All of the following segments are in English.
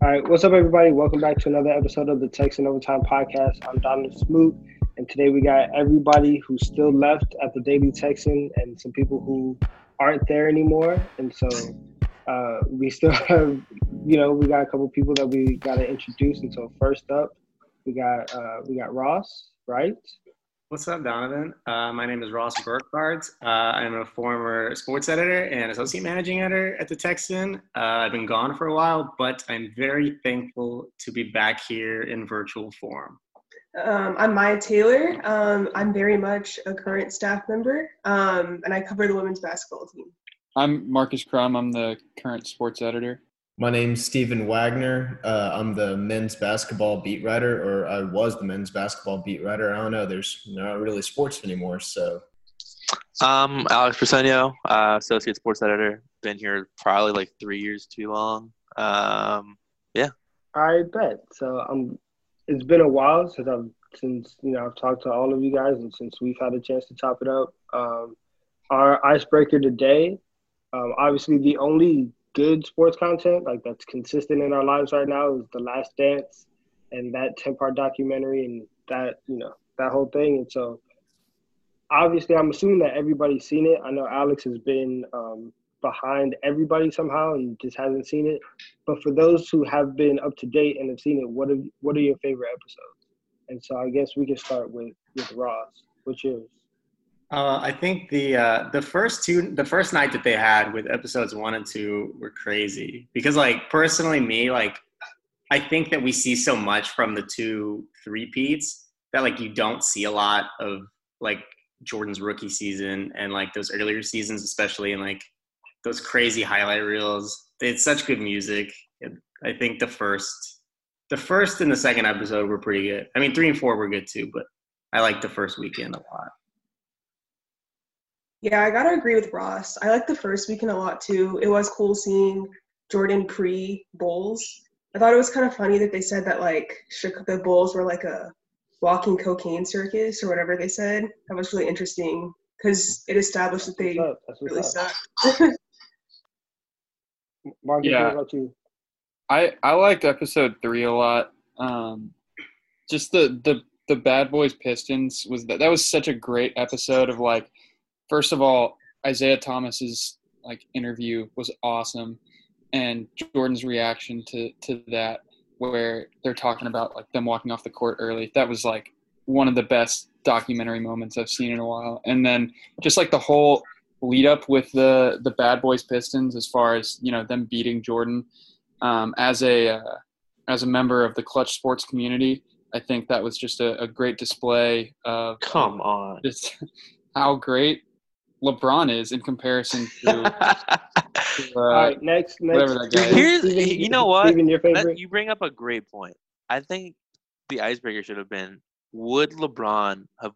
All right, what's up, everybody? Welcome back to another episode of the Texan Overtime Podcast. I'm Donald Smoot, and today we got everybody who's still left at the Daily Texan and some people who aren't there anymore. And so uh, we still have, you know, we got a couple people that we got to introduce. And so first up, we got uh, we got Ross, right? What's up, Donovan? Uh, my name is Ross Burkhardt. Uh, I'm a former sports editor and associate managing editor at the Texan. Uh, I've been gone for a while, but I'm very thankful to be back here in virtual form. Um, I'm Maya Taylor. Um, I'm very much a current staff member, um, and I cover the women's basketball team. I'm Marcus Crum. I'm the current sports editor. My name's Stephen Wagner. Uh, I'm the men's basketball beat writer, or I was the men's basketball beat writer. I don't know. There's not really sports anymore, so. Um, Alex Preseno, uh, associate sports editor. Been here probably like three years too long. Um, yeah. I bet. So um, it's been a while since I've since you know I've talked to all of you guys, and since we've had a chance to chop it up. Um, our icebreaker today, um, obviously the only good sports content like that's consistent in our lives right now is The Last Dance and that 10 part documentary and that, you know, that whole thing. And so obviously I'm assuming that everybody's seen it. I know Alex has been um, behind everybody somehow and just hasn't seen it. But for those who have been up to date and have seen it, what are what are your favorite episodes? And so I guess we can start with with Ross. What's yours? Uh, I think the uh, the first two, the first night that they had with episodes one and two were crazy because, like, personally, me, like, I think that we see so much from the two three peats that like you don't see a lot of like Jordan's rookie season and like those earlier seasons, especially in like those crazy highlight reels. It's such good music. I think the first, the first and the second episode were pretty good. I mean, three and four were good too, but I like the first weekend a lot. Yeah, I gotta agree with Ross. I like the first weekend a lot too. It was cool seeing Jordan pre Bulls. I thought it was kind of funny that they said that like the Bulls were like a walking cocaine circus or whatever they said. That was really interesting because it established that they really suck. Mark, yeah. about you? I I liked episode three a lot. Um, just the the the Bad Boys Pistons was that that was such a great episode of like first of all, Isiah Thomas's like interview was awesome, and Jordan's reaction to to that, where they're talking about like them walking off the court early. That was like one of the best documentary moments I've seen in a while. And then just like the whole lead up with the the Bad Boys Pistons, as far as you know them beating Jordan um, as a uh, as a member of the Clutch Sports community. I think that was just a, a great display of come on just how great LeBron is in comparison to. to uh, All right, next, next. Here's, you know what? you bring up a great point. I think the icebreaker should have been: Would LeBron have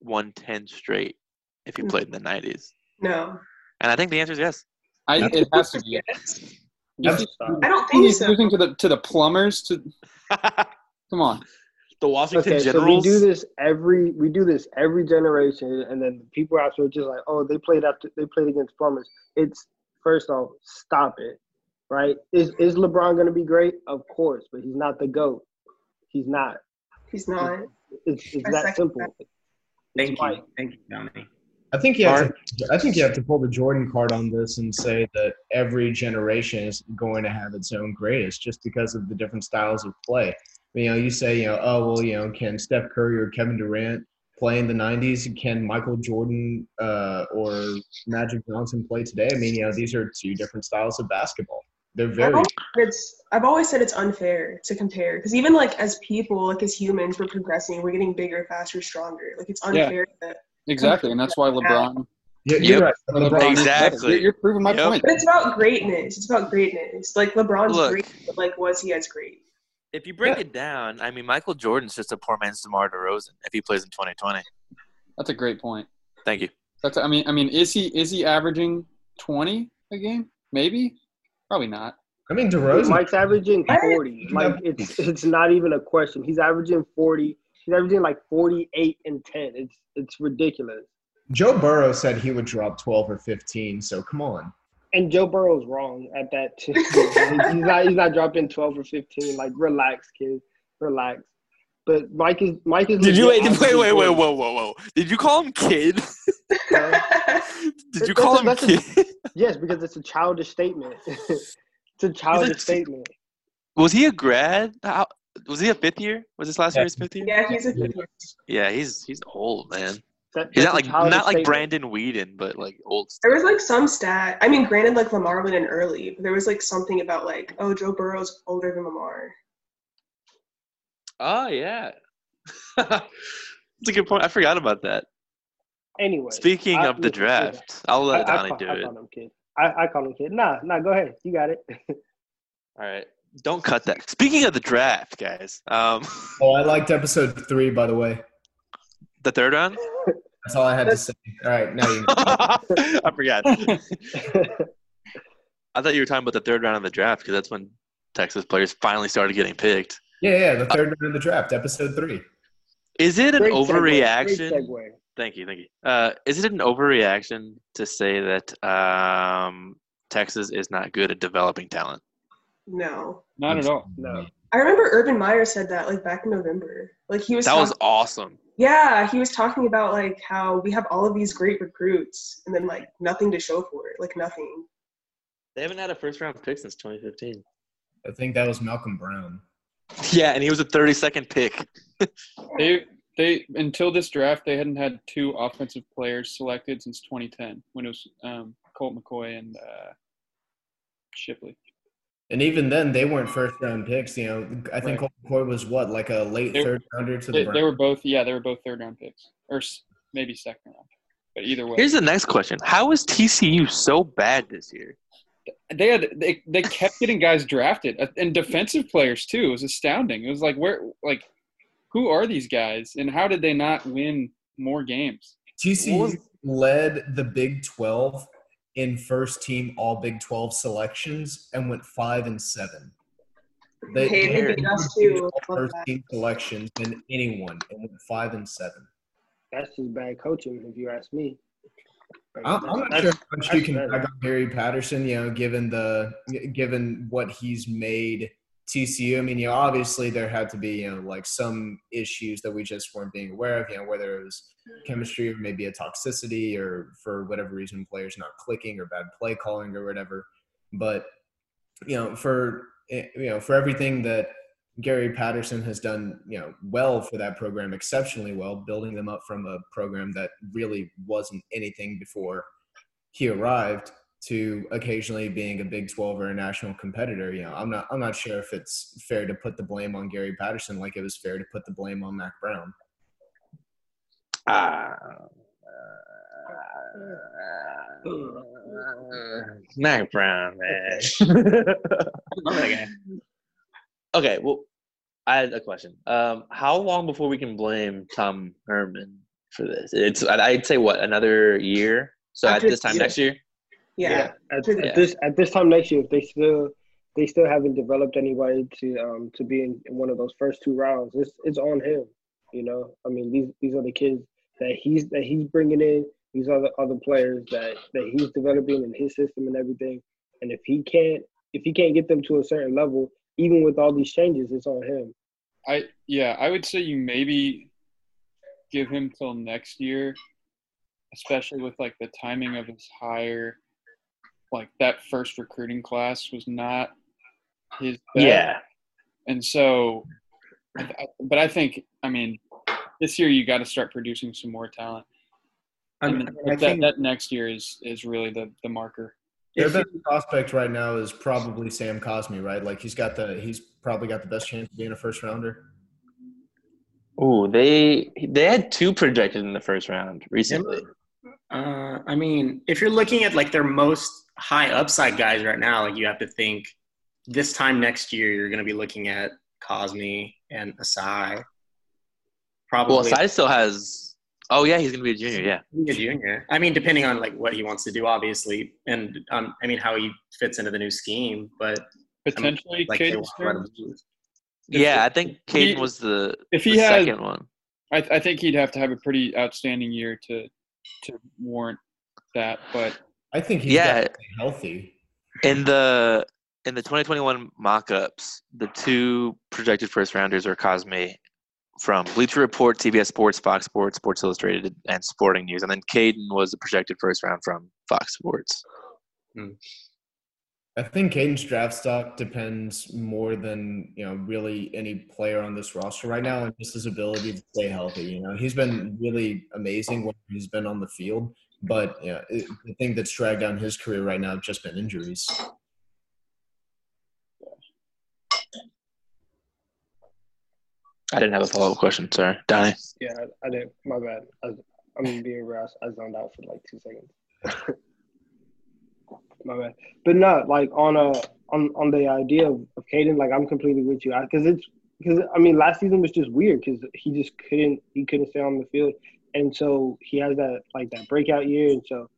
won ten straight if he mm. played in the '90s? No. And I think the answer is yes. I, it has to be yes. I don't think he's so. losing to the to the plumbers. To come on the Washington okay, Generals. So we do this every we do this every generation, and then people after just like, oh, they played after they played against plumbers. It's first off, stop it, right? Is is LeBron going to be great? Of course, but he's not the goat. He's not. He's not. It's, it's that simple. Thank you, thank you, Johnny. I think you have to, I think you have to pull the Jordan card on this and say that every generation is going to have its own greatest just because of the different styles of play you know, you say, you know, oh well, you know, can Steph Curry or Kevin Durant play in the '90s? Can Michael Jordan uh, or Magic Johnson play today? I mean, you know, these are two different styles of basketball. They're very. It's. I've always said it's unfair to compare because even like as people, like as humans, we're progressing. We're getting bigger, faster, stronger. Like it's unfair. Yeah, exactly, and that's why LeBron. Yeah, you're yep. right. LeBron exactly. You're, you're, proving my yep. point. But it's about greatness. It's about greatness. Like LeBron's Look, great, but like was he as great? If you break yeah. it down, I mean, Michael Jordan's just a poor man's DeMar DeRozan if he plays in 2020. That's a great point. Thank you. That's. I mean, I mean, is he is he averaging 20 a game? Maybe. Probably not. I mean, DeRozan. Mike's averaging 40. Like it's it's not even a question. He's averaging 40. He's averaging like 48 and 10. It's it's ridiculous. Joe Burrow said he would drop 12 or 15. So come on. And Joe Burrow's wrong at that too. he's not he's not dropping twelve or fifteen. Like relax, kid, relax. But Mike is Mike is. Did you wait? Wait, wait, wait, whoa, whoa, whoa! Did you call him kid? Did you call him kid? A, yes, because it's a childish statement. it's a childish statement. Was he a grad? How, was he a fifth year? Was this last yeah. year his fifth year? Yeah, he's a fifth year. Yeah, he's he's old man. That, he's not like not like statement. Brandon Weeden, but like old. There was like some stat. I mean, granted, like Lamar went in early, but there was like something about like, oh, Joe Burrow's older than Lamar. Oh yeah, that's a good point. I forgot about that. Anyway, speaking I, of the draft, I'll let I, Donnie I, do I it. Him kid. I, I call him kid. Nah, nah. Go ahead. You got it. All right. Don't cut that. Speaking of the draft, guys. Um, oh, I liked episode three, by the way. The third round. That's all I had to say. All right, now you. I forgot. I thought you were talking about the third round of the draft because that's when Texas players finally started getting picked. Yeah, yeah, the third round of the draft, episode three. Is it an Great overreaction? Segue. Thank you, thank you. Uh, is it an overreaction to say that um, Texas is not good at developing talent? No. Not at all. No. I remember Urban Meyer said that like back in November. Like he was That was awesome. Yeah, he was talking about like how we have all of these great recruits and then like nothing to show for it. Like nothing. They haven't had a first round pick since 2015. I think that was Malcom Brown. Yeah, and he was a 32nd pick. they they until this draft they hadn't had two offensive players selected since 2010 when it was um, Colt McCoy and uh, Shipley. And even then, they weren't first round picks. You know, I think right. Colt McCoy was what like a late they, third rounder to the. They, they, were both, yeah, they were both third round picks, or maybe second round. But either way. Here's the next question: How is TCU so bad this year? They had they they kept getting guys drafted uh, and defensive players too. It was astounding. It was like where like who are these guys and how did they not win more games? TCU led the Big Twelve in first team All Big Twelve selections and went five and seven. They, hey, they beat. First team selections than anyone and went five and seven. That's just bad coaching, if you ask me. I'm, I'm not sure how much you can back on Gary Patterson. You know, given the given what he's made TCU. I mean, you know, obviously there had to be you know like some issues that we just weren't being aware of. You know, whether it was chemistry or maybe a toxicity or for whatever reason players not clicking or bad play calling or whatever. But you know, for eh, you know for everything that Gary Patterson has done, you know, well for that program, exceptionally well, building them up from a program that really wasn't anything before he arrived to occasionally being a Big 12 or a national competitor. You know, I'm not I'm not sure if it's fair to put the blame on Gary Patterson like it was fair to put the blame on Mack Brown. Uh, Mack Brown, man. Okay, well, I had a question. Um, how long before we can blame Tom Herman for this? It's I'd say what another year. So After at this time next year. Yeah. yeah. At, yeah. at, this at this time next year, if they still they still haven't developed anybody to um to be in, in one of those first two rounds, it's it's on him. You know, I mean these these are the kids that he's that he's bringing in. These are the other players that that he's developing in his system and everything. And if he can't if he can't get them to a certain level, even with all these changes, it's on him. I yeah, I would say you maybe give him till next year, especially with like the timing of his hire. Like that first recruiting class was not his. Best. Yeah. And so, but I think I mean, this year you got to start producing some more talent. I mean, I that, think, that next year is is really the the marker. Their best prospect right now is probably Sam Cosmi, right? Like he's got the he's probably got the best chance of being a first rounder. Oh, they they had two projected in the first round recently. Uh, I mean, if you're looking at like their most high upside guys right now, like you have to think this time next year you're going to be looking at Cosmi and Ossai. Probably. Well, Ossai still has Oh yeah, he's gonna be a junior. Yeah, a junior. I mean, depending on like what he wants to do, obviously, and um, I mean how he fits into the new scheme, but potentially, I mean, like Yeah, I think Caden was the if he the had, second one. I, I think he'd have to have a pretty outstanding year to to warrant that. But I think he's yeah healthy. In the in the 2021 mock-ups, the two projected first rounders are Cosmi from Bleacher Report, CBS Sports, Fox Sports, Sports Illustrated, and Sporting News, and then Caden was a projected first round from Fox Sports. Hmm. I think Caden's draft stock depends more than you know really any player on this roster right now, and just his ability to stay healthy. You know, he's been really amazing when he's been on the field, but yeah, you know, the thing that's dragged down his career right now have just been injuries. I didn't have a follow up question. Sorry, Donnie. Yeah, I, I didn't. My bad. I, am being rash. I zoned out for like two seconds. my bad. But no, like on a on on the idea of, of Caden, like I'm completely with you because it's because I mean last season was just weird because he just couldn't he couldn't stay on the field, and so he has that like that breakout year, and so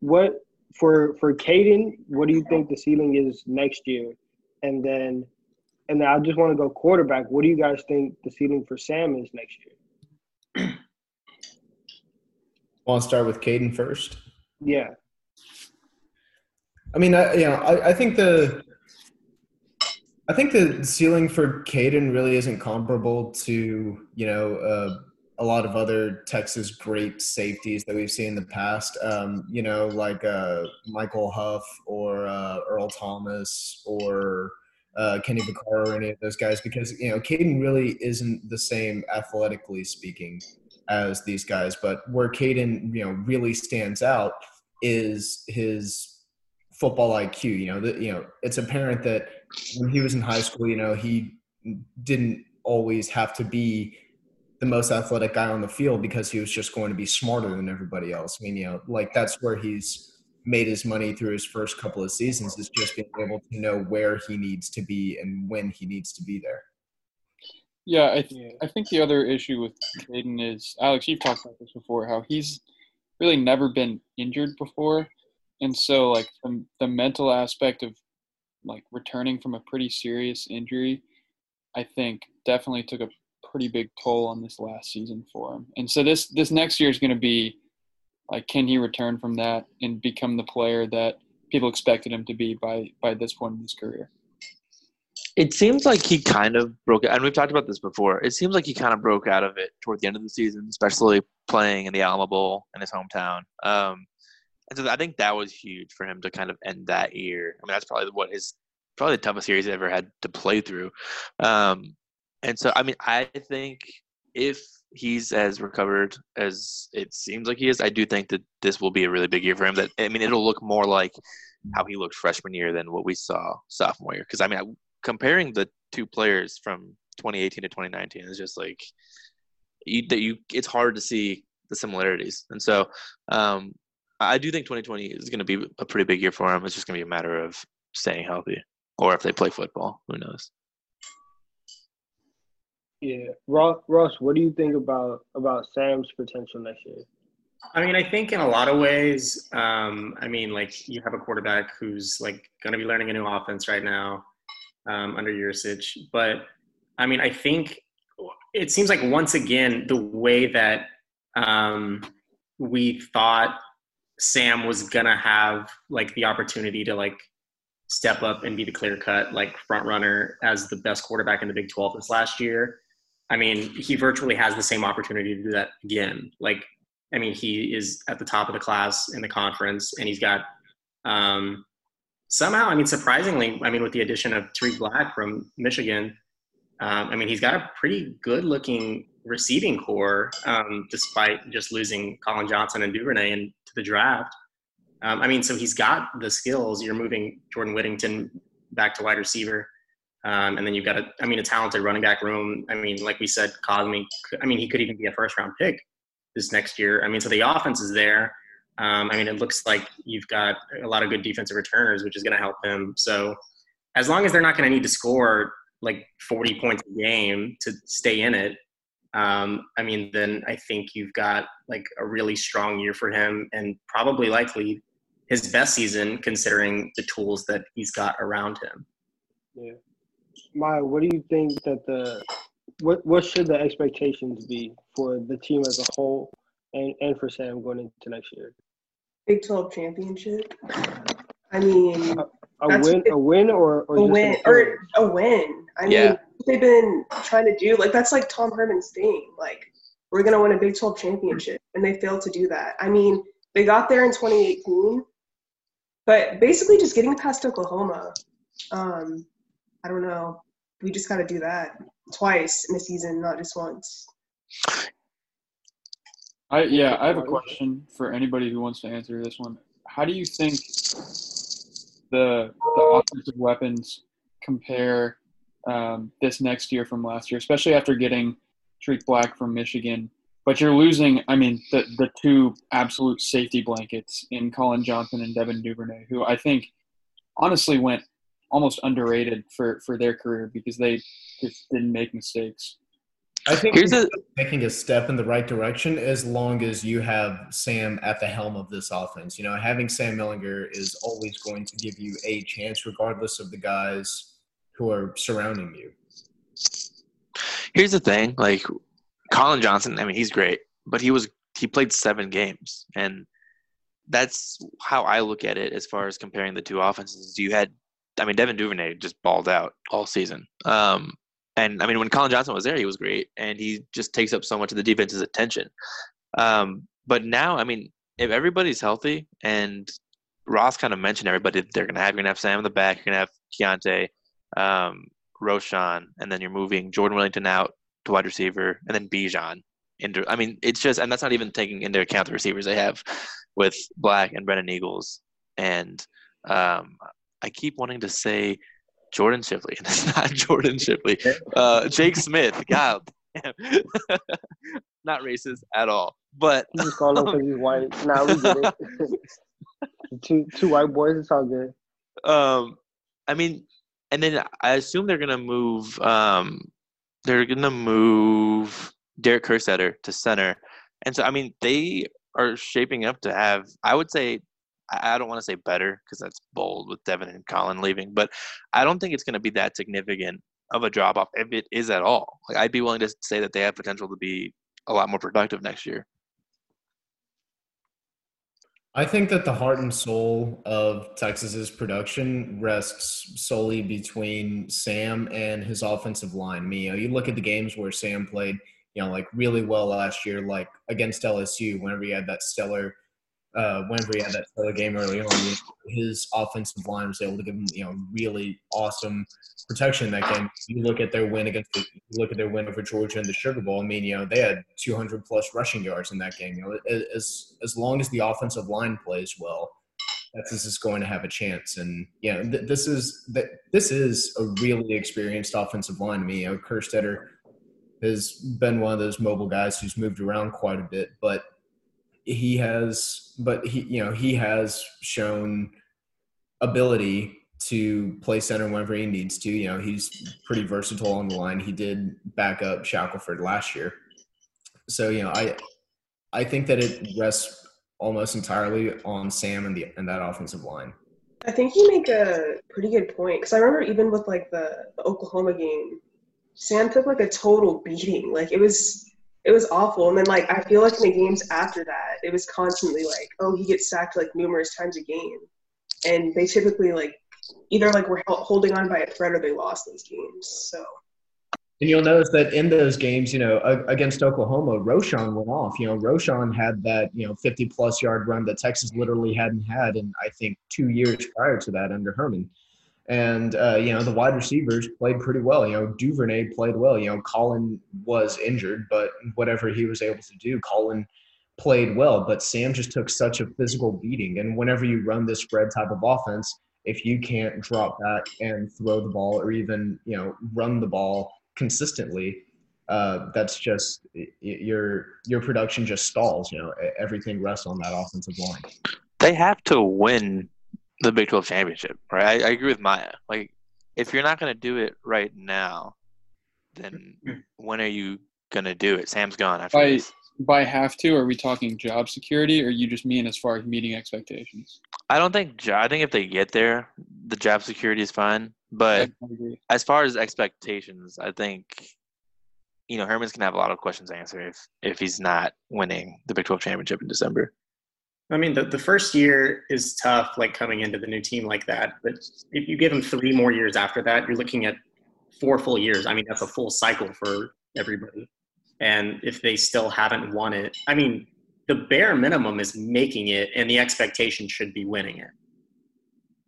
what for for Caden, what do you think the ceiling is next year, and then and then I just want to go quarterback. What do you guys think the ceiling for Sam is next year? Want to start with Caden first? Yeah. I mean, I, you know, I, I think the I think the ceiling for Caden really isn't comparable to you know uh, a lot of other Texas great safeties that we've seen in the past. Um, you know, like uh, Michael Huff or uh, Earl Thomas or uh, Kenny Vaccaro or any of those guys because you know Caden really isn't the same athletically speaking as these guys. But where Caden you know really stands out is his football IQ. You know, the, you know, it's apparent that when he was in high school, you know, he didn't always have to be the most athletic guy on the field because he was just going to be smarter than everybody else. I mean, you know, like that's where he's made his money through his first couple of seasons is just being able to know where he needs to be and when he needs to be there. Yeah, I, th- I think the other issue with Caden is Alex. You've talked about this before. How he's really never been injured before, and so like the, the mental aspect of like returning from a pretty serious injury i think definitely took a pretty big toll on this last season for him and so this this next year is going to be like can he return from that and become the player that people expected him to be by by this point in his career it seems like he kind of broke and we've talked about this before it seems like he kind of broke out of it toward the end of the season especially playing in the alamo bowl in his hometown um, and so I think that was huge for him to kind of end that year. I mean, that's probably what his probably the toughest year he's ever had to play through. Um, and so, I mean, I think if he's as recovered as it seems like he is, I do think that this will be a really big year for him. That I mean, it'll look more like how he looked freshman year than what we saw sophomore year. Because I mean, comparing the two players from 2018 to 2019 is just like you that you. It's hard to see the similarities, and so um, I do think 2020 is going to be a pretty big year for him. It's just going to be a matter of staying healthy, or if they play football, who knows? Yeah, Ross. What do you think about about Sam's potential next year? I mean, I think in a lot of ways, um, I mean, like you have a quarterback who's like going to be learning a new offense right now um, under Yurcich, but I mean, I think it seems like once again the way that um, we thought Sam was gonna have like the opportunity to like step up and be the clear cut like front runner as the best quarterback in the Big 12 this last year. I mean, he virtually has the same opportunity to do that again. Like, I mean, he is at the top of the class in the conference, and he's got um, somehow. I mean, surprisingly, I mean, with the addition of Tarik Black from Michigan, um, I mean, he's got a pretty good-looking receiving corps, um, despite just losing Colin Johnson and Duvernay and the draft. Um, I mean, so he's got the skills. You're moving Jordan Whittington back to wide receiver. Um, and then you've got a, I mean, a talented running back room. I mean, like we said, Cosmi, I mean, he could even be a first round pick this next year. I mean, so the offense is there. Um, I mean, it looks like you've got a lot of good defensive returners, which is going to help him. So as long as they're not going to need to score like 40 points a game to stay in it, um, I mean, then I think you've got like a really strong year for him and probably likely his best season considering the tools that he's got around him. Yeah. Maya, what do you think that the what what should the expectations be for the team as a whole and, and for Sam going into next year? Big 12 championship. I mean, A That's- win, a win, or, or a just win an or a win. I mean, Yeah. what they've been trying to do like that's like Tom Herman's thing. Like we're gonna win a Big 12 championship, and they failed to do that. I mean, they got there in 2018, but basically just getting past Oklahoma. Um, I don't know. We just got to do that twice in a season, not just once. I yeah, I have a question for anybody who wants to answer this one. How do you think the the offensive weapons compare um, this next year from last year, especially after getting Tarik Black from Michigan? But you're losing, I mean, the the two absolute safety blankets in Colin Johnson and Devin Duvernay, who I think honestly went almost underrated for for their career because they just didn't make mistakes. I think Here's a taking a step in the right direction as long as you have Sam at the helm of this offense. You know, having Sam Ehlinger is always going to give you a chance, regardless of the guys who are surrounding you. here's the thing. Like Colin Johnson, I mean, he's great, but he was he played seven games, and that's how I look at it as far as comparing the two offenses. You had, I mean, Devin Duvernay just balled out all season. Um, and I mean, when Colin Johnson was there, he was great, and he just takes up so much of the defense's attention. Um, but now, I mean, if everybody's healthy, and Ross kind of mentioned everybody they're going to have, you're going to have Sam in the back, you're going to have Keaontay, um, Roschon, and then you're moving Jordan Whittington out to wide receiver, and then Bijan. Into, I mean, it's just, and that's not even taking into account the receivers they have with Black and Brennan Eagles, and um, I keep wanting to say Jordan Shipley, and it's not Jordan Shipley. Uh, Jake Smith, God, damn. not racist at all, but You just call him because he's white. Nah, we get it. two two white boys, it's all good. um, I mean, and then I assume they're gonna move. Um, they're gonna move Derek Kerstetter to center, and so I mean they are shaping up to have. I would say, I don't want to say better because that's bold with Devin and Colin leaving, but I don't think it's gonna be that significant of a drop off if it is at all. Like I'd be willing to say that they have potential to be a lot more productive next year. I think that the heart and soul of Texas's production rests solely between Sam and his offensive line. I you look at the games where Sam played, you know, like really well last year, like against LSU, whenever he had that stellar, uh, whenever he had that stellar game early on, his offensive line was able to give him, you know, really awesome protection in that game. You look at their win against, the, you look at their win over Georgia in the Sugar Bowl. I mean, you know, they had 200 plus rushing yards in that game. You know, as as long as the offensive line plays well, Texas is going to have a chance. And yeah, th- this is that this is a really experienced offensive line to me. You know, Kerstetter has been one of those mobile guys who's moved around quite a bit, but he has, but he, you know, he has shown ability to play center whenever he needs to. You know, he's pretty versatile on the line. He did back up Shackelford last year. So, you know, I I think that it rests almost entirely on Sam and the and that offensive line. I think you make a pretty good point because I remember even with like the, the Oklahoma game, Sam took like a total beating. Like it was it was awful. And then like I feel like in the games after that, it was constantly like, oh, he gets sacked like numerous times a game, and they typically like either like were holding on by a thread or they lost those games. So And you'll notice that in those games, you know, against Oklahoma, Roschon went off. You know, Roschon had that, you know, 50 plus yard run that Texas literally hadn't had in, I think, two years prior to that under Herman. And, uh, you know, the wide receivers played pretty well. You know, Duvernay played well. You know, Colin was injured, but whatever he was able to do, Colin played well. But Sam just took such a physical beating. And whenever you run this spread type of offense, if you can't drop back and throw the ball or even, you know, run the ball consistently, uh, that's just your your production just stalls. You know, everything rests on that offensive line. they have to win the Big 12 championship, right? I, I agree with Maya. Like, if you're not going to do it right now, then when are you going to do it? Sam's gone after By this. by have to, are we talking job security, or you just mean as far as meeting expectations? I don't think. I think if they get there, the job security is fine. But as far as expectations, I think you know Herman's gonna have a lot of questions answered if if he's not winning the Big 12 championship in December. I mean, the, the first year is tough, like coming into the new team like that. But if you give them three more years after that, you're looking at four full years. I mean, that's a full cycle for everybody. And if they still haven't won it, I mean, the bare minimum is making it, and the expectation should be winning it.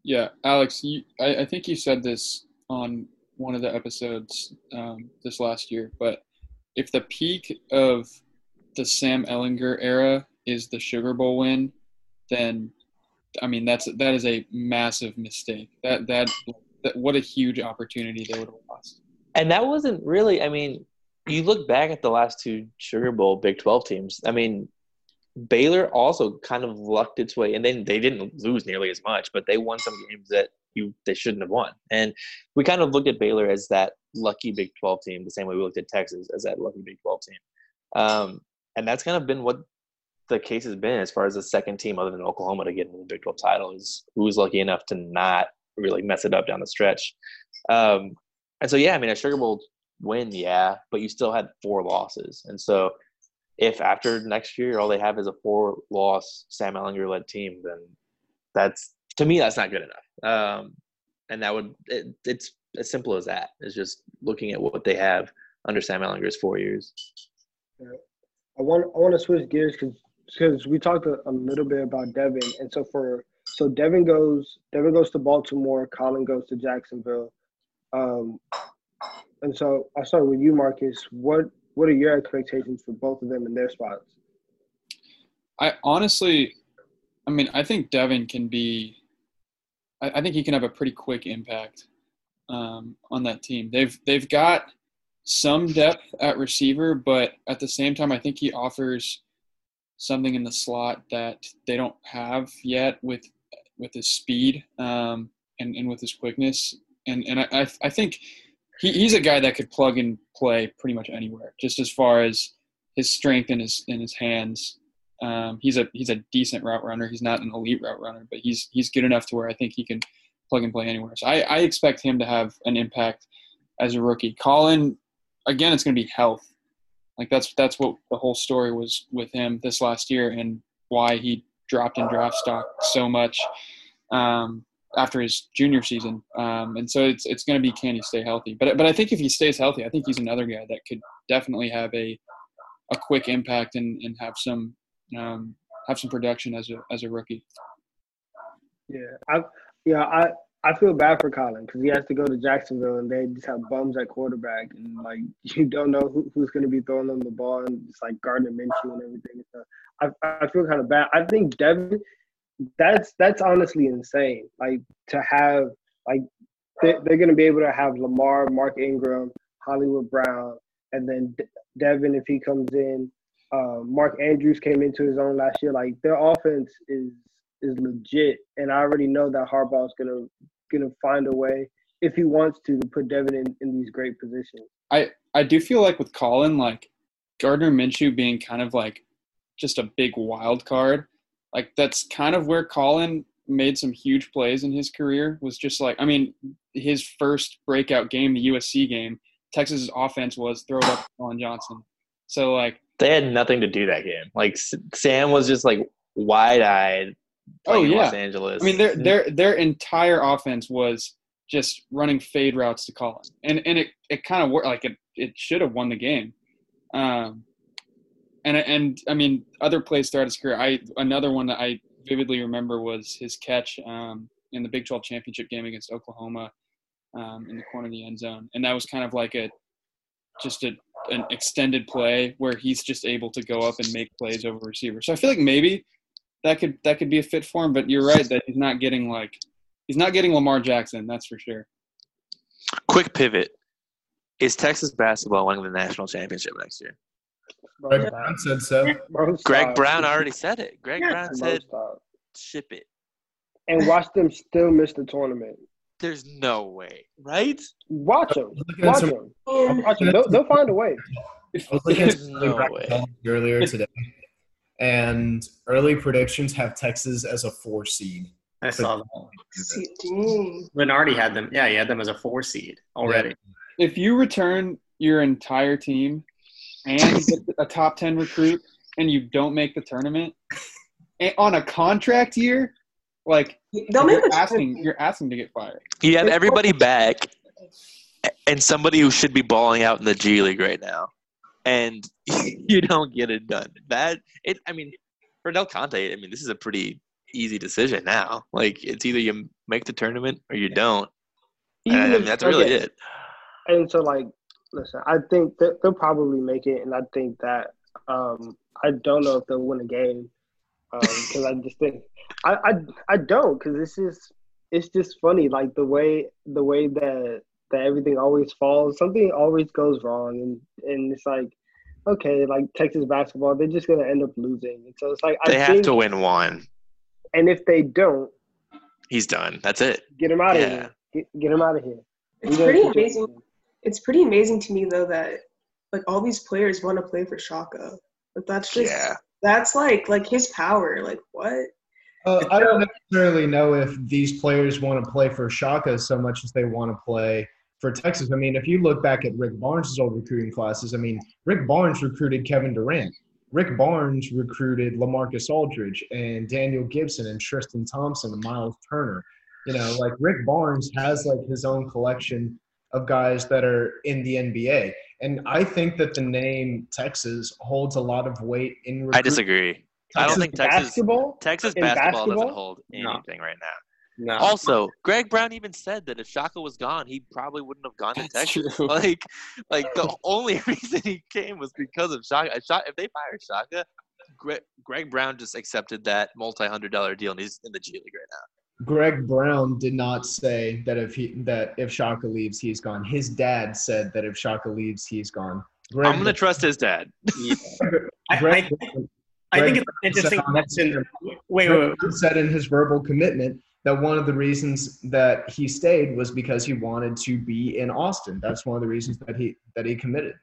Yeah, Alex, you, I, I think you said this on one of the episodes um, this last year, but if the peak of the Sam Ehlinger era is the Sugar Bowl win, then I mean that's that is a massive mistake. That that, that what a huge opportunity they would have lost. And that wasn't really. I mean, you look back at the last two Sugar Bowl Big Twelve teams. I mean, Baylor also kind of lucked its way, and then they didn't lose nearly as much, but they won some games that you they shouldn't have won. And we kind of looked at Baylor as that lucky Big Twelve team, the same way we looked at Texas as that lucky Big Twelve team. Um, and that's kind of been what the case has been as far as the second team other than Oklahoma to get into the Big 12 title is who's lucky enough to not really mess it up down the stretch. Um, and so, yeah, I mean, a Sugar Bowl win, yeah, but you still had four losses. And so, if after next year all they have is a four loss Sam Ehlinger led team, then that's to me that's not good enough. Um, and that would it, it's as simple as that. It's just looking at what they have under Sam Ehlinger's four years. I want I want to switch gears because because we talked a, a, little bit about Devin, and so for so Devin goes Devin goes to Baltimore, Colin goes to Jacksonville, um, and so I'll start with you, Marcus. What what are your expectations for both of them in their spots? I honestly, I mean, I think Devin can be. I, I think he can have a pretty quick impact um, on that team. They've they've got some depth at receiver, but at the same time, I think he offers something in the slot that they don't have yet with with his speed um, and and with his quickness. And and I I think he, he's a guy that could plug and play pretty much anywhere, just as far as his strength in his in his hands. Um, he's a he's a decent route runner. He's not an elite route runner, but he's he's good enough to where I think he can plug and play anywhere. So I, I expect him to have an impact as a rookie. Colin, again, it's going to be health. Like that's that's what the whole story was with him this last year and why he dropped in draft stock so much um, after his junior season. Um, and so it's it's going to be can he stay healthy? But but I think if he stays healthy, I think he's another guy that could definitely have a a quick impact and, and have some um, have some production as a as a rookie. Yeah, I yeah I I feel bad for Colin because he has to go to Jacksonville and they just have bums at quarterback and like you don't know who, who's going to be throwing them the ball and it's like Gardner Minshew and everything. So I I feel kind of bad. I think Devin, that's that's honestly insane. Like to have like they're, they're going to be able to have Lamar, Mark Ingram, Hollywood Brown, and then Devin if he comes in. Um, Mark Andrews came into his own last year. Like their offense is is legit, and I already know that Harbaugh's gonna gonna find a way if he wants to to put Devin in, in these great positions. I I do feel like with Colin, like Gardner Minshew being kind of like just a big wild card, like that's kind of where Colin made some huge plays in his career. Was just like I mean, his first breakout game, the USC game, Texas's offense was throw it up to Colin Johnson. So like they had nothing to do that game. Like Sam was just like wide eyed oh yeah, Los Angeles. I mean, their their their entire offense was just running fade routes to Colin, and and it it kind of worked. Like it it should have won the game. Um, and and I mean, other plays throughout his career. I another one that I vividly remember was his catch um, in the Big 12 championship game against Oklahoma um, in the corner of the end zone, and that was kind of like a just a an extended play where he's just able to go up and make plays over receiver. So I feel like maybe that could that could be a fit for him. But you're right that he's not getting like he's not getting Lamar Jackson. That's for sure. Quick pivot: Is Texas basketball winning the national championship next year? Greg Brown said so. Greg Brown already said it. Greg Brown said, "Ship it." And watch them still miss the tournament. There's no way, right? Watch them. Watch them. Watch them. They'll, they'll find a way. I was looking at no way. earlier today and early predictions have Texas as a four seed. I saw that. Lunardi had them. Yeah, he had them as a four seed already. If you return your entire team and get a top ten recruit and you don't make the tournament, on a contract year, like They'll you're a asking, you're asking to get fired. You have everybody back, and somebody who should be balling out in the G League right now, and you don't get it done. That it. I mean, for Del Conte, I mean, this is a pretty easy decision now. Like, it's either you make the tournament or you don't. And, I mean, that's really it. And so, like, listen, I think that they'll probably make it, and I think that um, I don't know if they'll win a game because I just think I I, I don't because it's just it's just funny like the way the way that that everything always falls something always goes wrong and and it's like okay like Texas basketball they're just gonna end up losing and so it's like They I have think, to win one. and if they don't He's done. That's it. get him out of here get, get him out of here It's pretty have to do amazing. anything. It's pretty amazing to me though that like all these players want to play for Shaka. But that's just Yeah. that's like like his power. Like what? Uh, I don't necessarily know if these players want to play for Shaka so much as they want to play for Texas. I mean, if you look back at Rick Barnes' old recruiting classes, I mean, Rick Barnes recruited Kevin Durant. Rick Barnes recruited LaMarcus Aldridge and Daniel Gibson and Tristan Thompson and Myles Turner. You know, like Rick Barnes has like his own collection of guys that are in the NBA. And I think that the name Texas holds a lot of weight in I recruiting. disagree. I don't think Texas basketball Texas in basketball, doesn't basketball? hold No. anything right now. No. Also, Greg Brown even said that if Shaka was gone, he probably wouldn't have gone to That's Texas. true. Like, like the only reason he came was because of Shaka. If they fired Shaka, Greg, Greg Brown just accepted that multi-hundred dollar deal, and he's in the G League right now. Greg Brown did not say that if he that if Shaka leaves, he's gone. His dad said that if Shaka leaves, he's gone. Greg, I'm gonna trust his dad. I, Greg, I, I think it's an interesting question. Wait, wait, wait. Said in his verbal commitment that one of the reasons that he stayed was because he wanted to be in Austin. That's one of the reasons that he that he committed.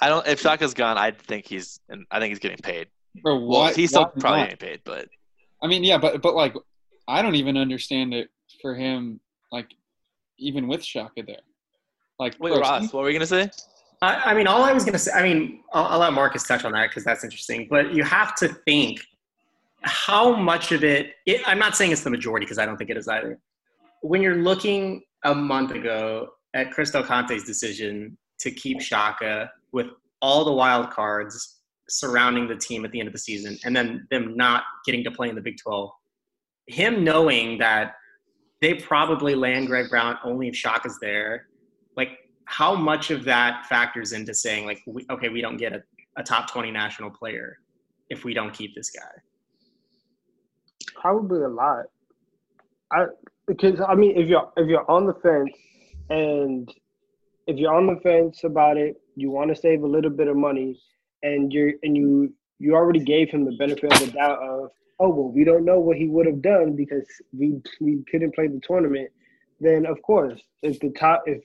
I don't. If Shaka's gone, I think he's. And I think he's getting paid. Bro, Well, he's still why probably not? getting paid, but I mean, yeah, but but like, I don't even understand it for him. Like, even with Shaka there, like, wait, bro, Ross, what were you gonna say? I, I mean, all I was gonna say. I mean, I'll, I'll let Marcus touch on that because that's interesting. But you have to think how much of it, it. I'm not saying it's the majority because I don't think it is either. When you're looking a month ago at Chris Del Conte's decision to keep Shaka with all the wild cards surrounding the team at the end of the season, and then them not getting to play in the Big 12, him knowing that they probably land Greg Brown only if Shaka's there, like how much of that factors into saying like, we, okay, we don't get a, a top 20 national player if we don't keep this guy. Probably a lot. I because I mean, if you're if you're on the fence, and if you're on the fence about it, you want to save a little bit of money, and you're and you you already gave him the benefit of the doubt of oh well we don't know what he would have done because we we couldn't play the tournament. Then of course, if the top if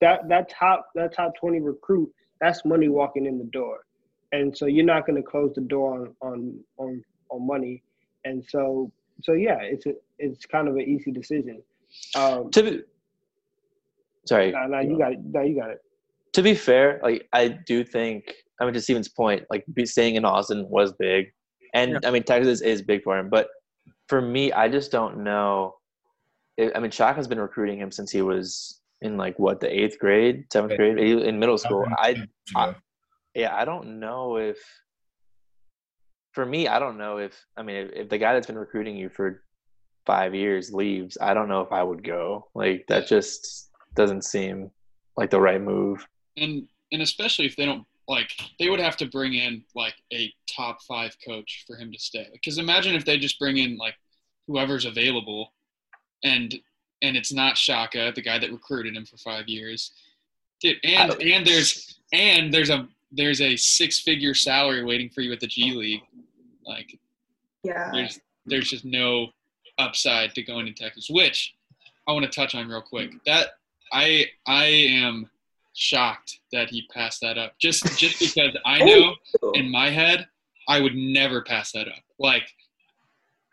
that that top that top twenty recruit that's money walking in the door, and so you're not going to close the door on on on on money and so so yeah, it's a it's kind of an easy decision. Um, To be, sorry. now, now you got it. Now you got it. to be fair, like I do think, I mean, to Steven's point, like staying in Austin was big, and Yeah. I mean Texas is big for him. But for me, I just don't know. If, I mean, Shaka's been recruiting him since he was in like what the eighth grade, seventh grade, in middle school. I, I yeah, I don't know if. For me, I don't know if I mean if, if the guy that's been recruiting you for five years leaves, I don't know if I would go. Like that just doesn't seem like the right move. and and especially if they don't like, they would have to bring in like a top five coach for him to stay. Because imagine if they just bring in like whoever's available, and and it's not Shaka, the guy that recruited him for five years, dude. And oh, and there's and there's a there's a six figure salary waiting for you at the G League. Like Yeah. there's there's just no upside to going to Texas, which I want to touch on real quick. That I I am shocked that he passed that up. Just just because I oh, know in my head I would never pass that up. Like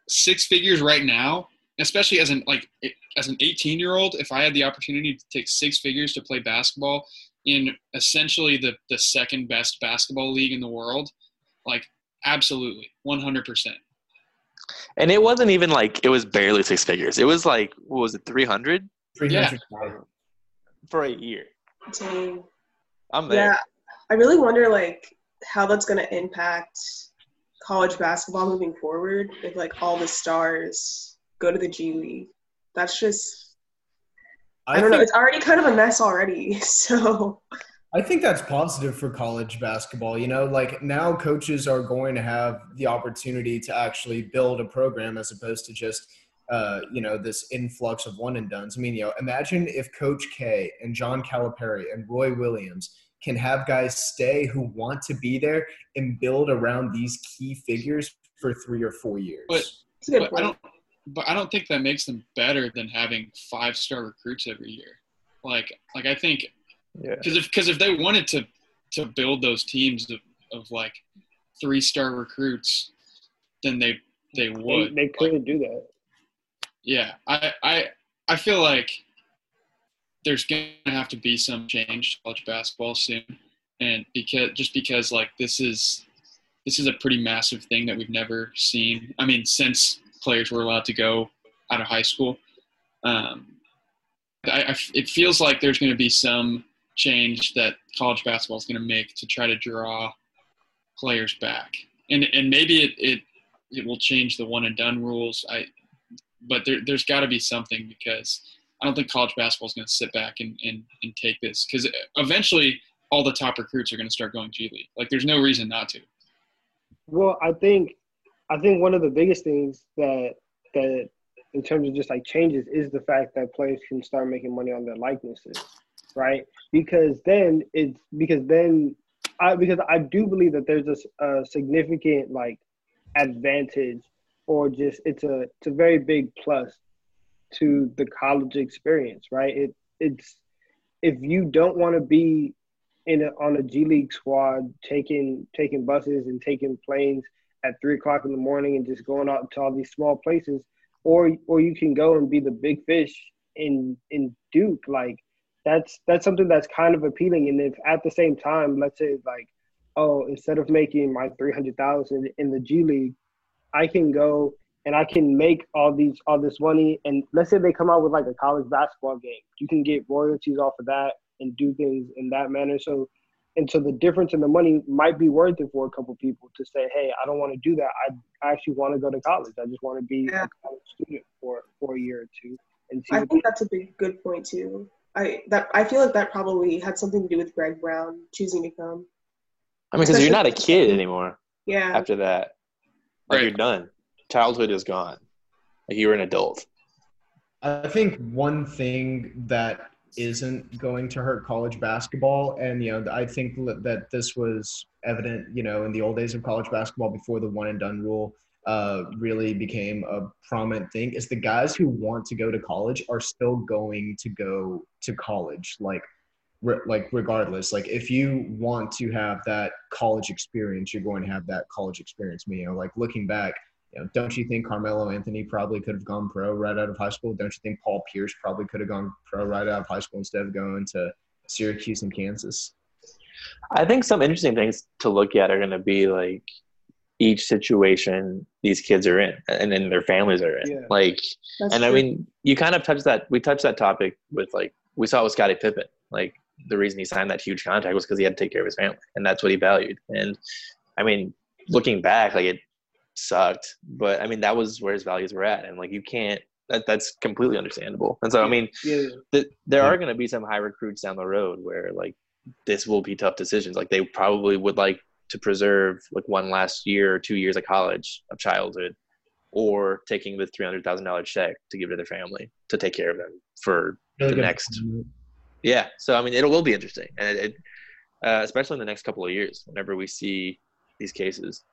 six figures right now, especially as an like as an 18 year old, if I had the opportunity to take six figures to play basketball in essentially the the second best basketball league in the world, like absolutely 100%. And it wasn't even like it was barely six figures. It was like what was it, three hundred 300,000. for a year. Dang. I'm there. Yeah, I really wonder like how that's gonna impact college basketball moving forward if like all the stars go to the G League. That's just I, don't know. It's already kind of a mess already. So I think that's positive for college basketball. You know, like now coaches are going to have the opportunity to actually build a program as opposed to just, uh, you know, this influx of one and dones. I mean, you know, imagine if Coach K and John Calipari and Roy Williams can have guys stay who want to be there and build around these key figures for three or four years. But but I don't but I don't think that makes them better than having five star recruits every year. Like like I think Yeah. because if because if they wanted to to build those teams of, of like three star recruits, then they they They, would. they could do that. Yeah, I I I feel like there's gonna have to be some change to college basketball soon, and because just because like this is this is a pretty massive thing that we've never seen. I mean, since players were allowed to go out of high school, um, I, I it feels like there's going to be some change that college basketball is going to make to try to draw players back, and and maybe it it, it will change the one and done rules. I but there, there's got to be something because I don't think college basketball is going to sit back and, and, and take this because eventually all the top recruits are going to start going G League. Like, there's no reason not to. Well, I think I think one of the biggest things that that in terms of just like changes is the fact that players can start making money on their likenesses, right? Because then it's because then I because I do believe that there's a, a significant like advantage or just it's a it's a very big plus to the college experience, right? It it's if you don't want to be in a, on a G League squad taking taking buses and taking planes at three o'clock in the morning and just going out to all these small places, or or you can go and be the big fish in in Duke. Like that's that's something that's kind of appealing. And if at the same time, let's say like, oh, instead of making my three hundred thousand in the G League, I can go and I can make all these all this money. And let's say they come out with like a college basketball game, you can get royalties off of that and do things in that manner. So, and so the difference in the money might be worth it for a couple people to say, hey, I don't want to do that. I, I actually want to go to college. I just want to be Yeah. a college student for for a year or two and see. I think that's a big good point too. I that I feel like that probably had something to do with Greg Brown choosing to come. I mean, because you're not a kid anymore Yeah, after that. Like Right. you're done. Childhood is gone. Like you're an adult. I think one thing that isn't going to hurt college basketball, and you know, I think that this was evident, you know, in the old days of college basketball before the one and done rule uh, really became a prominent thing, is the guys who want to go to college are still going to go to college, like. re- Like regardless, like if you want to have that college experience, you're going to have that college experience. You know, like looking back, you know, don't you think Carmelo Anthony probably could have gone pro right out of high school? Don't you think Paul Pierce probably could have gone pro right out of high school instead of going to Syracuse and Kansas? I think some interesting things to look at are going to be like each situation these kids are in and then their families are in. Yeah. Like, that's and I mean, you kind of touched that. We touched that topic with like we saw with Scottie Pippen. Like the reason he signed that huge contract was because he had to take care of his family, and that's what he valued. And I mean, looking back, like it sucked, but I mean that was where his values were at, and like you can't. That, that's completely understandable. And so I mean, Yeah, th- there are going to be some high recruits down the road where like this will be tough decisions. Like they probably would like to preserve like one last year or two years of college of childhood, or taking the three hundred thousand dollar check to give to their family to take care of them for Really the next. point. Yeah, so I mean, it will be interesting, and it, it uh, especially in the next couple of years, whenever we see these cases.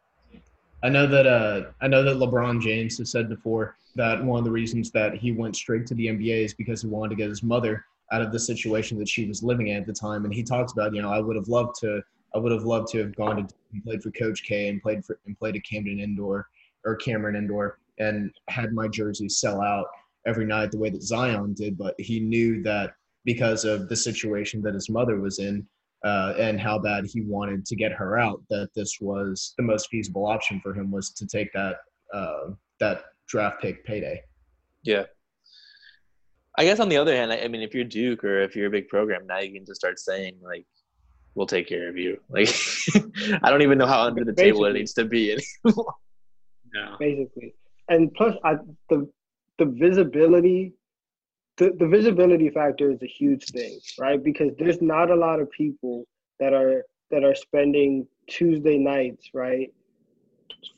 I know that uh, I know that LeBron James has said before that one of the reasons that he went straight to the NBA is because he wanted to get his mother out of the situation that she was living in at the time. And he talks about, you know, I would have loved to, I would have loved to have gone to and played for Coach K and played for and played at Camden Indoor or Cameron Indoor and had my jersey sell out every night the way that Zion did. But he knew that because of the situation that his mother was in, uh, and how bad he wanted to get her out, that this was the most feasible option for him was to take that uh, that draft pick payday. Yeah. I guess on the other hand, I mean, if you're Duke or if you're a big program, now you can just start saying like, "We'll take care of you." Like, I don't even know how under the table it needs to be anymore. No. basically. And plus, I, the the visibility, the, the visibility factor is a huge thing, right? Because there's not a lot of people that are that are spending Tuesday nights, right?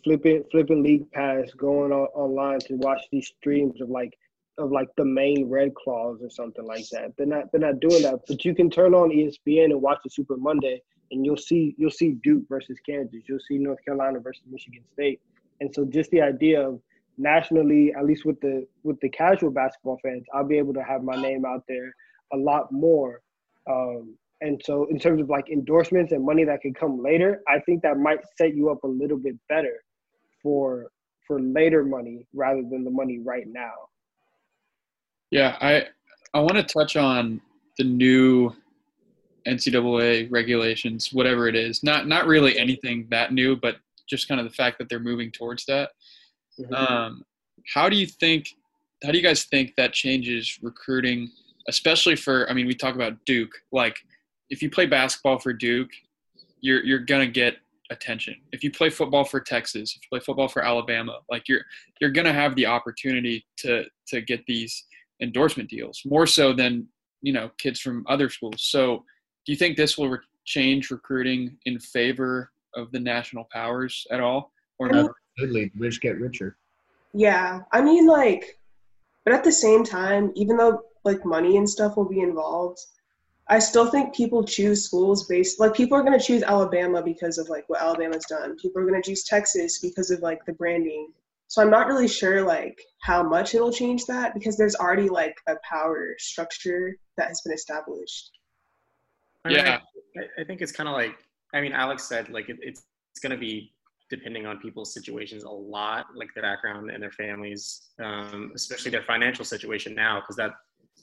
Flipping flipping league pass, going on, online to watch these streams of like of like the Maine Red Claws or something like that. They're not they're not doing that. But you can turn on ESPN and watch the Super Monday, and you'll see you'll see Duke versus Kansas, you'll see North Carolina versus Michigan State. And so just the idea of nationally, at least with the with the casual basketball fans, I'll be able to have my name out there a lot more. Um, and so in terms of like endorsements and money that could come later, I think that might set you up a little bit better for for later money rather than the money right now. Yeah, I I want to touch on the new NCAA regulations, whatever it is. Not not really anything that new, but just kind of the fact that they're moving towards that. Um, how do you think? How do you guys think that changes recruiting, especially for? I mean, we talk about Duke. Like, if you play basketball for Duke, you're you're gonna get attention. If you play football for Texas, if you play football for Alabama, like you're you're gonna have the opportunity to to get these endorsement deals more so than you know kids from other schools. So, do you think this will re- change recruiting in favor of the national powers at all, or I mean, not? Absolutely, rich get richer. Yeah, I mean, like, but at the same time, even though like money and stuff will be involved, I still think people choose schools based like people are gonna choose Alabama because of like what Alabama's done. People are gonna choose Texas because of like the branding. So I'm not really sure like how much it'll change that because there's already like a power structure that has been established. I mean, Yeah. I, I think it's kind of like I mean, Alex said like it, it's it's going to be depending on people's situations a lot, like their background and their families, um, especially their financial situation now, because that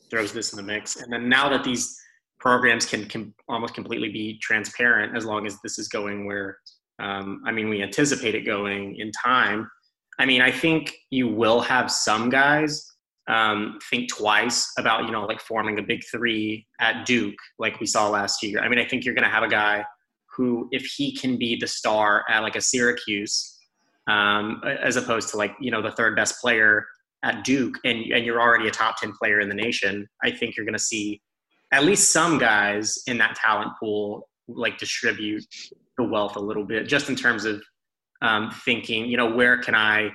throws this in the mix. And then now that these programs can can almost completely be transparent, as long as this is going where um, I mean, we anticipate it going in time. I mean, I think you will have some guys um, think twice about you know like forming a big three at Duke, like we saw last year. I mean, I think you're going to have a guy who, if he can be the star at like a Syracuse, um, as opposed to like you know the third best player at Duke, and and you're already a top ten player in the nation, I think you're going to see at least some guys in that talent pool like distribute the wealth a little bit, just in terms of um, thinking, you know, where can I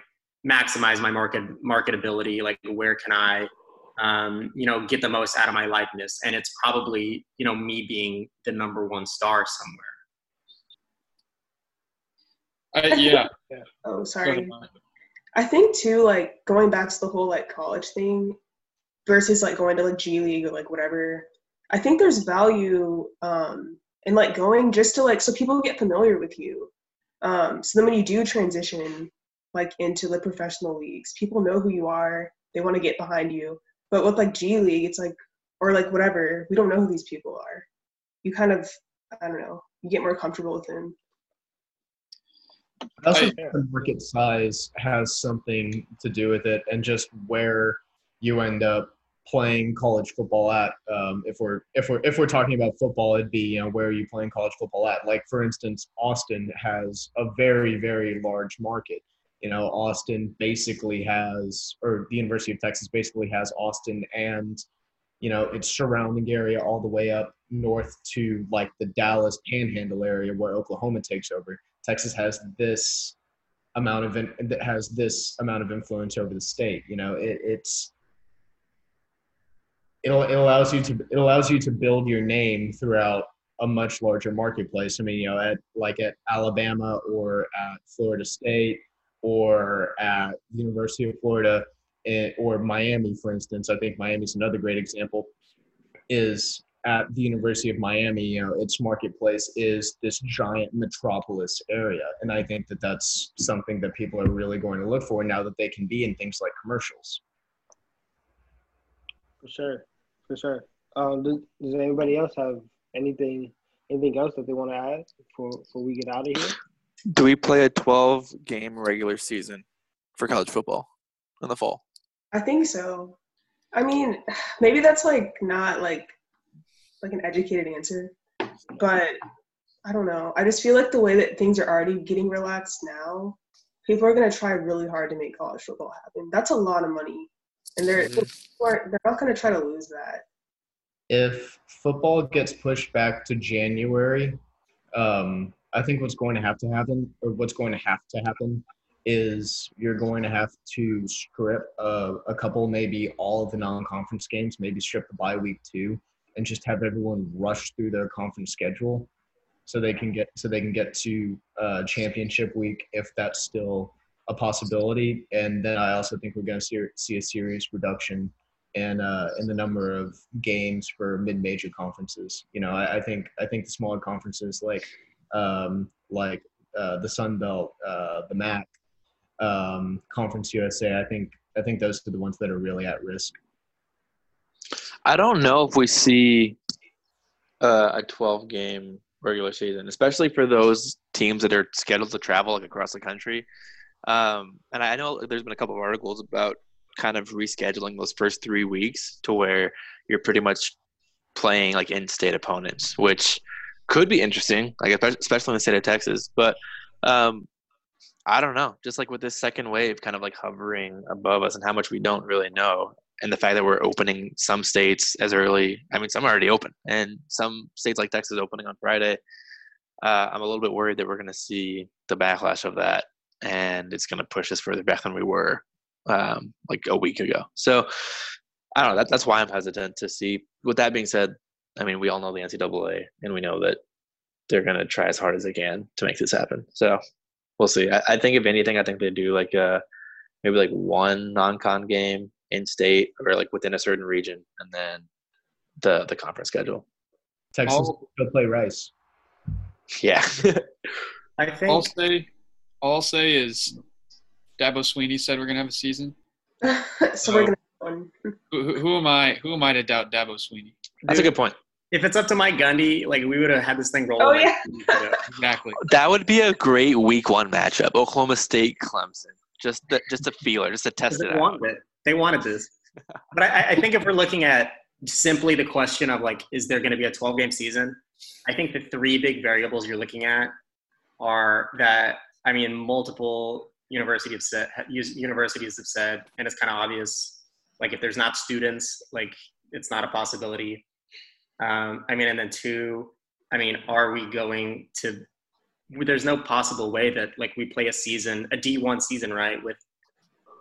maximize my market marketability? Like, where can I, um, you know, get the most out of my likeness? And it's probably, you know, me being the number one star somewhere. I, yeah. Oh, sorry. I think too, like going back to the whole like college thing versus like going to like G League or like whatever. I think there's value um, in like going just to like so people get familiar with you. Um, so then when you do transition like into the professional leagues, people know who you are. They want to get behind you. But with like G League, it's like or like whatever, we don't know who these people are. You kind of I don't know. You get more comfortable with them. I also think the market size has something to do with it, and just where you end up playing college football at. Um, if we're if we're if we're talking about football, it'd be you know where are you playing college football at? Like for instance, Austin has a very very large market. You know, Austin basically has, or the University of Texas basically has Austin and you know its surrounding area all the way up north to like the Dallas Panhandle area where Oklahoma takes over. Texas has this amount of that has this amount of influence over the state. You know, it, it's it, allows you to it allows you to build your name throughout a much larger marketplace. I mean, you know, at like at Alabama or at Florida State or at University of Florida eh, or Miami, for instance. I think Miami's another great example. Is at the University of Miami, you know, its marketplace is this giant metropolis area. And I think that that's something that people are really going to look for now that they can be in things like commercials. For sure, for sure. Um, does, does anybody else have anything anything else that they want to add before before we get out of here? Do we play a 12 game regular season? for college football in the fall? I think so. I mean, maybe that's like not like like an educated answer, but I don't know. I just feel like the way that things are already getting relaxed now, people are gonna try really hard to make college football happen. That's a lot of money, and they're they're they're not gonna try to lose that. if football gets pushed back to January, um, I think what's going to have to happen, or what's going to have to happen, is you're going to have to strip uh, a couple, maybe all of the non-conference games, maybe strip the bye week too, and just have everyone rush through their conference schedule, so they can get so they can get to uh, championship week if that's still a possibility. And then I also think we're going to see, see a serious reduction in uh, in the number of games for mid-major conferences. You know, I, I think I think the smaller conferences like um, like uh, the Sun Belt, uh, the MAC, um, Conference USA. I think I think those are the ones that are really at risk. I don't know if we see uh, a 12 game regular season, especially for those teams that are scheduled to travel like across the country. Um, and I know there's been a couple of articles about kind of rescheduling those first three weeks to where you're pretty much playing like in-state opponents, which could be interesting, like especially in the state of Texas. But um, I don't know. Just like with this second wave, kind of like hovering above us, and how much we don't really know, and the fact that we're opening some states as early. I mean, some are already open, and some states like Texas opening on Friday. Uh, I'm a little bit worried that we're going to see the backlash of that, and it's going to push us further back than we were um, like a week ago. So I don't know. That, that's why I'm hesitant to see. With that being said, I mean, we all know the NCAA, and we know that they're going to try as hard as they can to make this happen. So we'll see. I, I think if anything, I think they do like uh maybe like one non-con game in state or like within a certain region, and then the the conference schedule. Texas All- go play Rice. Yeah. I think All I'll say, all I'll say is, Dabo Swinney said we're gonna have a season. so we're gonna have one. Who, who, who am I? Who am I to doubt Dabo Swinney? That's a good point. if it's up to Mike Gundy, like we would have had this thing rolling. Oh, yeah. two weeks ago. Exactly. That would be a great week one matchup. Oklahoma State, Clemson. Just the, just a feeler, just to test they it out. wanted it. They wanted this. But I, I think if we're looking at simply the question of like, is there going to be a 12 game season? I think the three big variables you're looking at are that I mean, multiple universities have said, universities have said, and it's kind of obvious. Like, if there's not students, like it's not a possibility. Um, I mean, and then two, I mean, are we going to? There's no possible way that like we play a season, a D1 season, right, with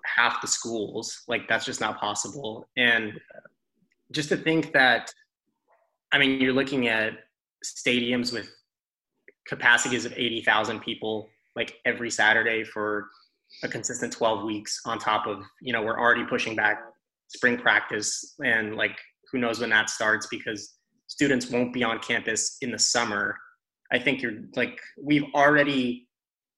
half the schools. Like that's just not possible. And just to think that, I mean, you're looking at stadiums with capacities of 80,000 people like every Saturday for a consistent 12 weeks on top of, you know, we're already pushing back spring practice and like who knows when that starts because students won't be on campus in the summer. I think you're like, we've already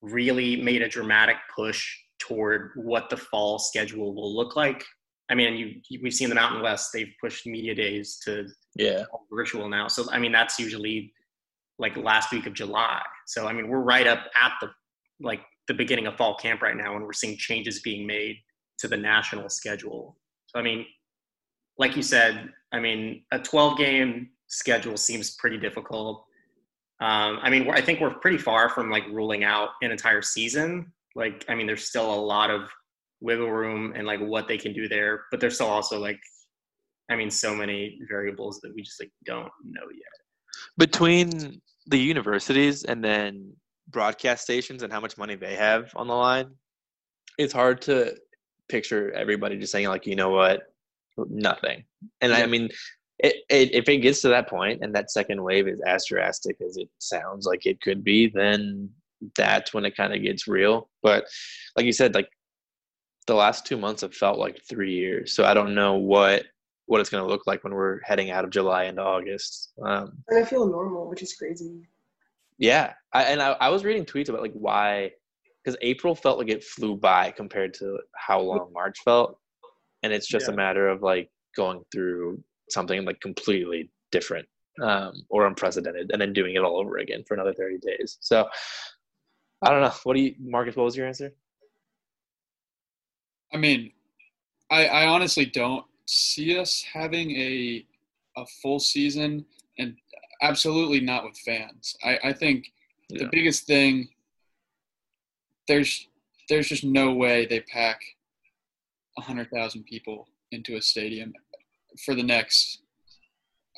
really made a dramatic push toward what the fall schedule will look like. I mean, you, we've seen the Mountain West, they've pushed media days to Yeah. virtual now. So I mean, that's usually like last week of July. So I mean, we're right up at the like the beginning of fall camp right now, and we're seeing changes being made to the national schedule. So I mean, like you said, I mean, a 12 game schedule seems pretty difficult. Um, I mean, I think we're pretty far from like ruling out an entire season. Like, I mean, there's still a lot of wiggle room and like what they can do there, but there's still also like I mean, so many variables that we just like don't know yet. Between the universities and then broadcast stations and how much money they have on the line, it's hard to picture everybody just saying like, you know what, nothing. And I mean, it, it, if it gets to that point and that second wave is as drastic as it sounds like it could be, then that's when it kind of gets real. But like you said, like the last two months have felt like three years. So I don't know what what it's going to look like when we're heading out of July into August. Um, And I feel normal, which is crazy. Yeah, I, and I, I was reading tweets about like why, because April felt like it flew by compared to how long March felt, and it's just a matter of like going through something like completely different um, or unprecedented, and then doing it all over again for another thirty days. So I don't know. What do you, Marcus? What was your answer? I mean, I, I honestly don't see us having a a full season, and absolutely not with fans. I, I think the biggest thing there's there's just no way they pack hundred thousand people into a stadium for the next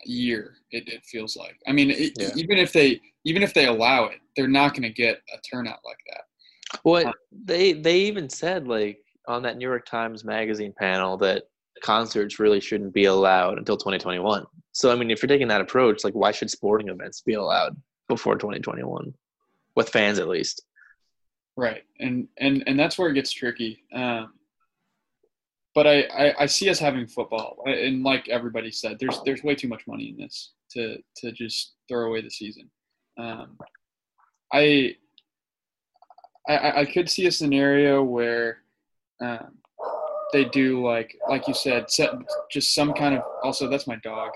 year. It, it feels like. I mean, it, Yeah. even if they even if they allow it, they're not going to get a turnout like that. Well, um, they they even said like on that New York Times Magazine panel that concerts really shouldn't be allowed until 2021. So I mean, if you're taking that approach, like why should sporting events be allowed before 2021 with fans at least? Right, and and and that's where it gets tricky. Um, but I, I I see us having football, and like everybody said, there's there's way too much money in this to to just throw away the season. Um, I, I I could see a scenario where um, they do like like you said, set just some kind of. Also, that's my dog.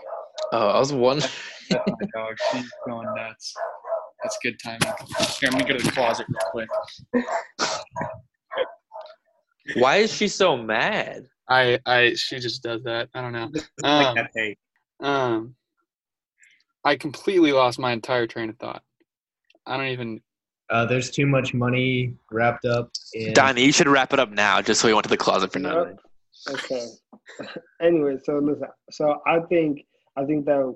Oh, I was wondering. That's my dog. She's going nuts. That's good timing. Here, I'm gonna go to the closet real quick. why is she so mad? I I she just does that. I don't know. Um, um, I completely lost my entire train of thought. I don't even. Uh, there's too much money wrapped up in. Donnie, you should wrap it up now, just so we went to the closet for nothing. Okay. anyway, so listen. So I think I think that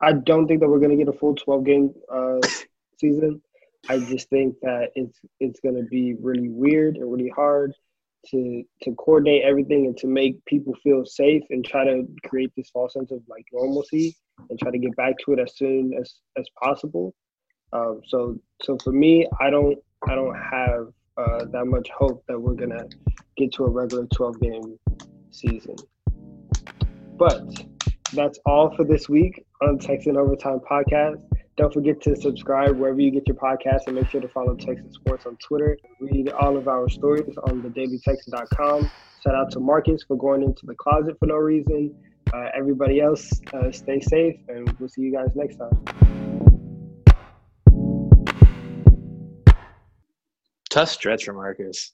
I don't think that we're gonna get a full 12 game uh, season. I just think that it's it's gonna be really weird and really hard to to coordinate everything and to make people feel safe and try to create this false sense of like normalcy and try to get back to it as soon as as possible. Um, so so for me, I don't I don't have uh, that much hope that we're gonna get to a regular 12 game season. But that's all for this week on Texan Overtime Podcast. Don't forget to subscribe wherever you get your podcast and make sure to follow Texas Sports on Twitter. Read all of our stories on thedailytexan.com. Shout out to Marcus for going into the closet for no reason. Uh, everybody else, uh, stay safe, and we'll see you guys next time. Tough stretch for Marcus.